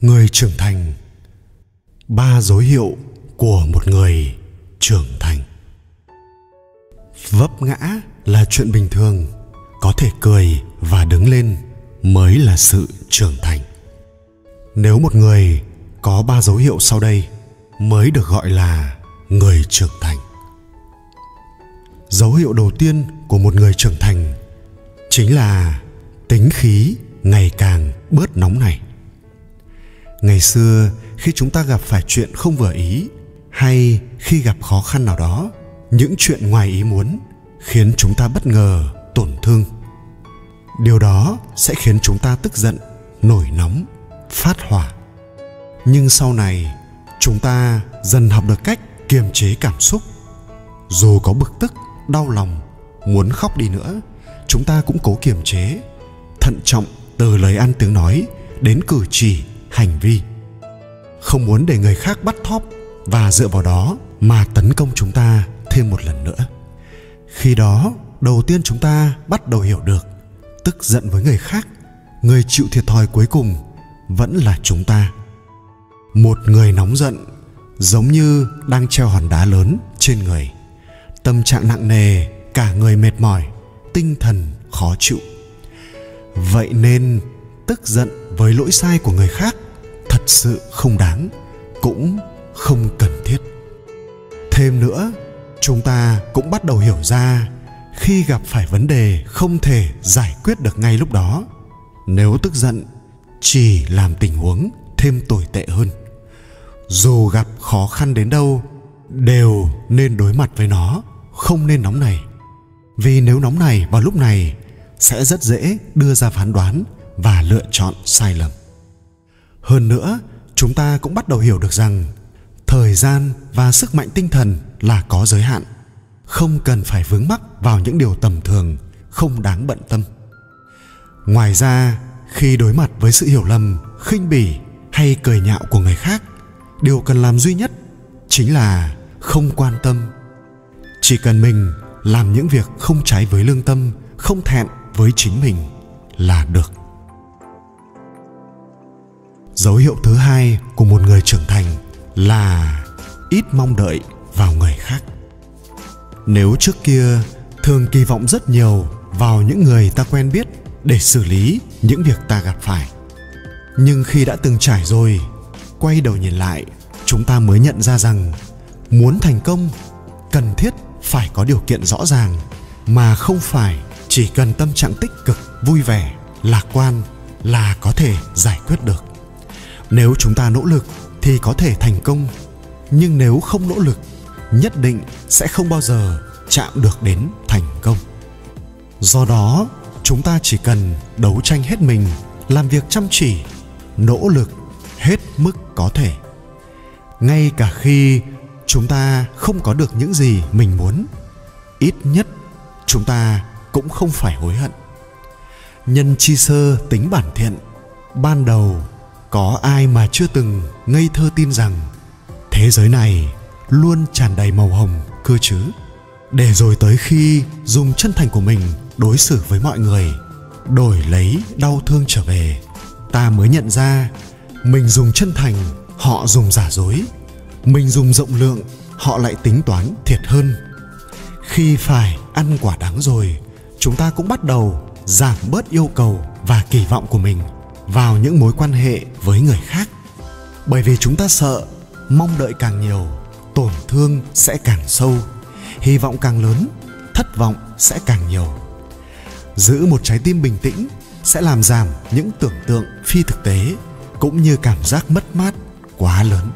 người trưởng thành. Ba dấu hiệu của một người trưởng thành. Vấp ngã là chuyện bình thường, có thể cười và đứng lên mới là sự trưởng thành. Nếu một người có ba dấu hiệu sau đây mới được gọi là người trưởng thành. Dấu hiệu đầu tiên của một người trưởng thành chính là tính khí ngày càng bớt nóng này ngày xưa, khi chúng ta gặp phải chuyện không vừa ý, hay khi gặp khó khăn nào đó, những chuyện ngoài ý muốn khiến chúng ta bất ngờ, tổn thương. Điều đó sẽ khiến chúng ta tức giận, nổi nóng, phát hỏa. Nhưng sau này, chúng ta dần học được cách kiềm chế cảm xúc. Dù có bực tức, đau lòng, muốn khóc đi nữa, chúng ta cũng cố kiềm chế, thận trọng từ lời ăn tiếng nói đến cử chỉ hành vi. Không muốn để người khác bắt thóp và dựa vào đó mà tấn công chúng ta thêm một lần nữa. Khi đó, đầu tiên chúng ta bắt đầu hiểu được, tức giận với người khác, người chịu thiệt thòi cuối cùng vẫn là chúng ta. Một người nóng giận, giống như đang treo hòn đá lớn trên người. Tâm trạng nặng nề, cả người mệt mỏi, tinh thần khó chịu. Vậy nên tức giận với lỗi sai của người khác thật sự không đáng, cũng không cần thiết. Thêm nữa, chúng ta cũng bắt đầu hiểu ra khi gặp phải vấn đề không thể giải quyết được ngay lúc đó, nếu tức giận chỉ làm tình huống thêm tồi tệ hơn. Dù gặp khó khăn đến đâu, đều nên đối mặt với nó, không nên nóng này. Vì nếu nóng này vào lúc này, sẽ rất dễ đưa ra phán đoán và lựa chọn sai lầm. Hơn nữa, chúng ta cũng bắt đầu hiểu được rằng thời gian và sức mạnh tinh thần là có giới hạn. Không cần phải vướng mắc vào những điều tầm thường, không đáng bận tâm. Ngoài ra, khi đối mặt với sự hiểu lầm, khinh bỉ hay cười nhạo của người khác, điều cần làm duy nhất chính là không quan tâm. Chỉ cần mình làm những việc không trái với lương tâm, không thẹn với chính mình là được dấu hiệu thứ hai của một người trưởng thành là ít mong đợi vào người khác. Nếu trước kia thường kỳ vọng rất nhiều vào những người ta quen biết để xử lý những việc ta gặp phải, nhưng khi đã từng trải rồi, quay đầu nhìn lại, chúng ta mới nhận ra rằng muốn thành công, cần thiết phải có điều kiện rõ ràng, mà không phải chỉ cần tâm trạng tích cực, vui vẻ, lạc quan là có thể giải quyết được nếu chúng ta nỗ lực thì có thể thành công. Nhưng nếu không nỗ lực, nhất định sẽ không bao giờ chạm được đến thành công. Do đó, chúng ta chỉ cần đấu tranh hết mình, làm việc chăm chỉ, nỗ lực hết mức có thể. Ngay cả khi chúng ta không có được những gì mình muốn, ít nhất chúng ta cũng không phải hối hận. Nhân chi sơ tính bản thiện, ban đầu có ai mà chưa từng ngây thơ tin rằng thế giới này luôn tràn đầy màu hồng, cơ chứ? Để rồi tới khi dùng chân thành của mình đối xử với mọi người, đổi lấy đau thương trở về, ta mới nhận ra mình dùng chân thành, họ dùng giả dối. Mình dùng rộng lượng, họ lại tính toán thiệt hơn. Khi phải ăn quả đắng rồi, chúng ta cũng bắt đầu giảm bớt yêu cầu và kỳ vọng của mình vào những mối quan hệ với người khác. Bởi vì chúng ta sợ mong đợi càng nhiều, tổn thương sẽ càng sâu, hy vọng càng lớn, thất vọng sẽ càng nhiều. Giữ một trái tim bình tĩnh sẽ làm giảm những tưởng tượng phi thực tế cũng như cảm giác mất mát quá lớn.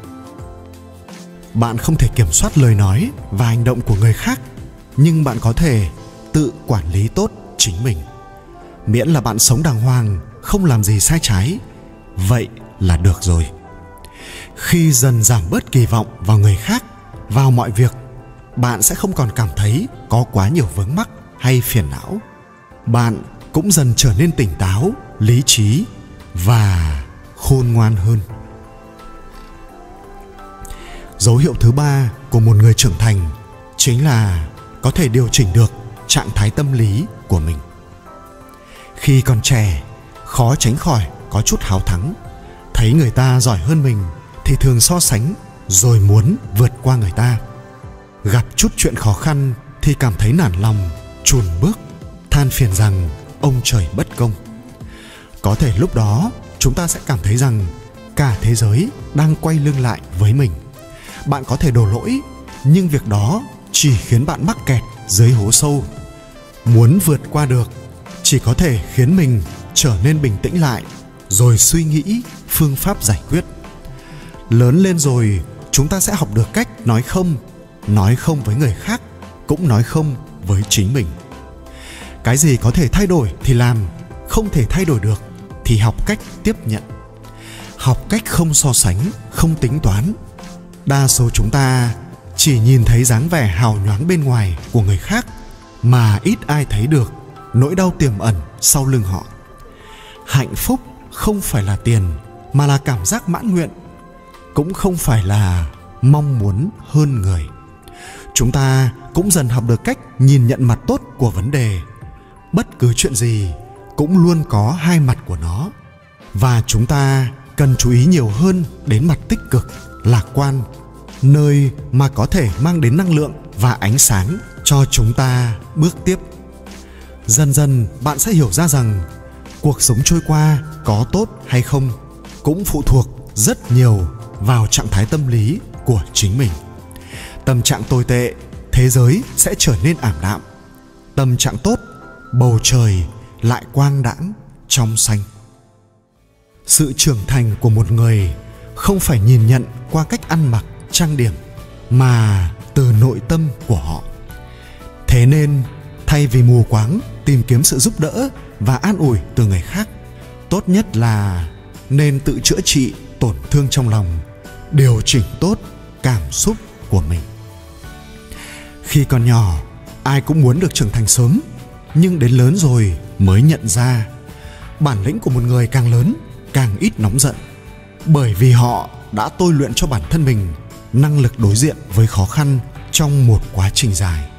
Bạn không thể kiểm soát lời nói và hành động của người khác, nhưng bạn có thể tự quản lý tốt chính mình. Miễn là bạn sống đàng hoàng không làm gì sai trái, vậy là được rồi. Khi dần giảm bớt kỳ vọng vào người khác, vào mọi việc, bạn sẽ không còn cảm thấy có quá nhiều vướng mắc hay phiền não. Bạn cũng dần trở nên tỉnh táo, lý trí và khôn ngoan hơn. Dấu hiệu thứ ba của một người trưởng thành chính là có thể điều chỉnh được trạng thái tâm lý của mình. Khi còn trẻ khó tránh khỏi, có chút háo thắng. Thấy người ta giỏi hơn mình, thì thường so sánh, rồi muốn vượt qua người ta. Gặp chút chuyện khó khăn, thì cảm thấy nản lòng, chùn bước, than phiền rằng ông trời bất công. Có thể lúc đó, chúng ta sẽ cảm thấy rằng cả thế giới đang quay lưng lại với mình. Bạn có thể đổ lỗi, nhưng việc đó chỉ khiến bạn mắc kẹt dưới hố sâu. Muốn vượt qua được, chỉ có thể khiến mình trở nên bình tĩnh lại, rồi suy nghĩ phương pháp giải quyết. Lớn lên rồi, chúng ta sẽ học được cách nói không nói không với người khác, cũng nói không với chính mình. Cái gì có thể thay đổi thì làm, không thể thay đổi được thì học cách tiếp nhận. Học cách không so sánh, không tính toán. Đa số chúng ta chỉ nhìn thấy dáng vẻ hào nhoáng bên ngoài của người khác, mà ít ai thấy được nỗi đau tiềm ẩn sau lưng họ hạnh phúc không phải là tiền, mà là cảm giác mãn nguyện, cũng không phải là mong muốn hơn người. Chúng ta cũng dần học được cách nhìn nhận mặt tốt của vấn đề. Bất cứ chuyện gì cũng luôn có hai mặt của nó, và chúng ta cần chú ý nhiều hơn đến mặt tích cực, lạc quan, nơi mà có thể mang đến năng lượng và ánh sáng cho chúng ta bước tiếp. Dần dần bạn sẽ hiểu ra rằng cuộc sống trôi qua có tốt hay không cũng phụ thuộc rất nhiều vào trạng thái tâm lý của chính mình. Tâm trạng tồi tệ, thế giới sẽ trở nên ảm đạm. Tâm trạng tốt, bầu trời lại quang đãng trong xanh. Sự trưởng thành của một người không phải nhìn nhận qua cách ăn mặc, trang điểm, mà từ nội tâm của họ. Thế nên, thay vì mù quáng tìm kiếm sự giúp đỡ và an ủi từ người khác. Tốt nhất là nên tự chữa trị tổn thương trong lòng, điều chỉnh tốt cảm xúc của mình. Khi còn nhỏ, ai cũng muốn được trưởng thành sớm, nhưng đến lớn rồi mới nhận ra bản lĩnh của một người càng lớn, càng ít nóng giận. Bởi vì họ đã tôi luyện cho bản thân mình năng lực đối diện với khó khăn trong một quá trình dài.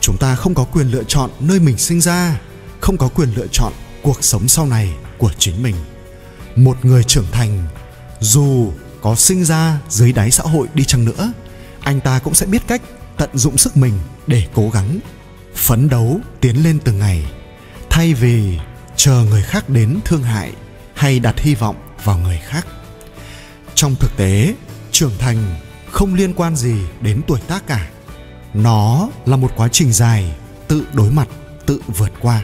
Chúng ta không có quyền lựa chọn nơi mình sinh ra không có quyền lựa chọn cuộc sống sau này của chính mình. Một người trưởng thành, dù có sinh ra dưới đáy xã hội đi chăng nữa, anh ta cũng sẽ biết cách tận dụng sức mình để cố gắng, phấn đấu tiến lên từng ngày, thay vì chờ người khác đến thương hại hay đặt hy vọng vào người khác. Trong thực tế, trưởng thành không liên quan gì đến tuổi tác cả. Nó là một quá trình dài, tự đối mặt, tự vượt qua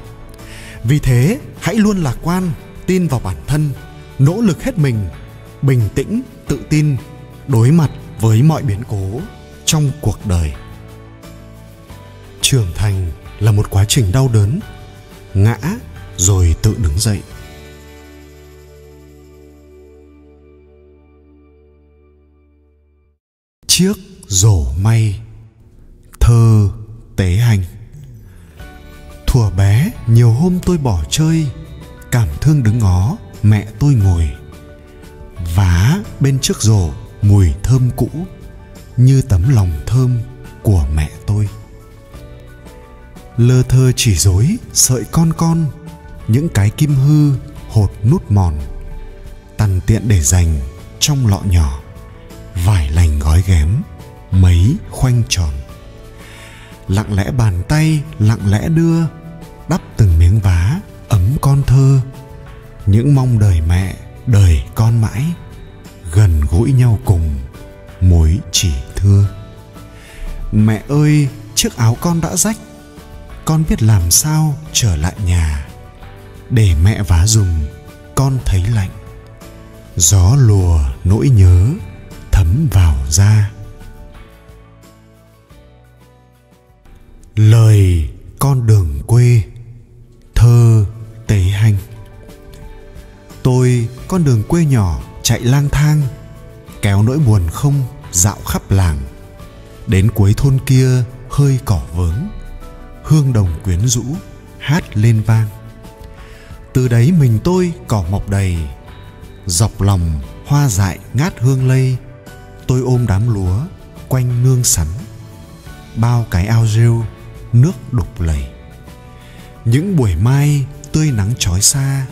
vì thế, hãy luôn lạc quan, tin vào bản thân, nỗ lực hết mình, bình tĩnh, tự tin, đối mặt với mọi biến cố trong cuộc đời. Trưởng thành là một quá trình đau đớn, ngã rồi tự đứng dậy. Chiếc rổ may, thơ tế hành thuở bé, nhiều hôm tôi bỏ chơi. Cảm thương đứng ngó, mẹ tôi ngồi. Vá bên trước rổ, mùi thơm cũ. Như tấm lòng thơm của mẹ tôi. Lơ thơ chỉ dối, sợi con con. Những cái kim hư, hột nút mòn. Tằn tiện để dành trong lọ nhỏ. Vải lành gói ghém, mấy khoanh tròn. Lặng lẽ bàn tay, lặng lẽ đưa đắp từng miếng vá ấm con thơ. Những mong đời mẹ, đời con mãi, gần gũi nhau cùng, mối chỉ thưa mẹ ơi, chiếc áo con đã rách. Con biết làm sao trở lại nhà. Để mẹ vá dùng, con thấy lạnh. Gió lùa nỗi nhớ thấm vào da. Lời con đường quê. Con đường quê nhỏ chạy lang thang, kéo nỗi buồn không dạo khắp làng. Đến cuối thôn kia hơi cỏ vướng hương đồng quyến rũ hát lên vang. Từ đấy mình tôi cỏ mọc đầy, dọc lòng hoa dại ngát hương lây. Tôi ôm đám lúa quanh nương sắn, bao cái ao rêu nước đục lầy. Những buổi mai tươi nắng chói xa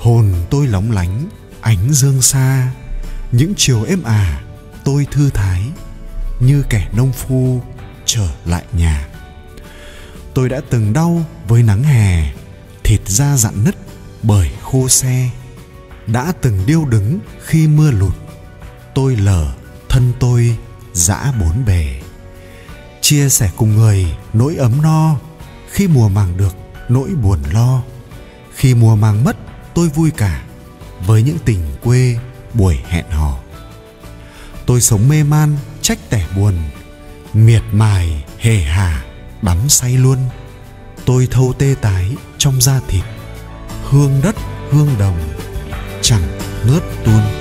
hồn tôi lóng lánh, ánh dương xa. Những chiều êm ả, tôi thư thái. Như kẻ nông phu, trở lại nhà. Tôi đã từng đau với nắng hè, thịt da dặn nứt bởi khô xe. Đã từng điêu đứng khi mưa lụt, tôi lở thân tôi dã bốn bề. Chia sẻ cùng người nỗi ấm no khi mùa màng được nỗi buồn lo. Khi mùa màng mất tôi vui cả với những tình quê buổi hẹn hò. Tôi sống mê man, trách tẻ buồn, miệt mài, hề hà đắm say luôn. Tôi thâu tê tái trong da thịt, hương đất, hương đồng, chẳng ngớt tuôn.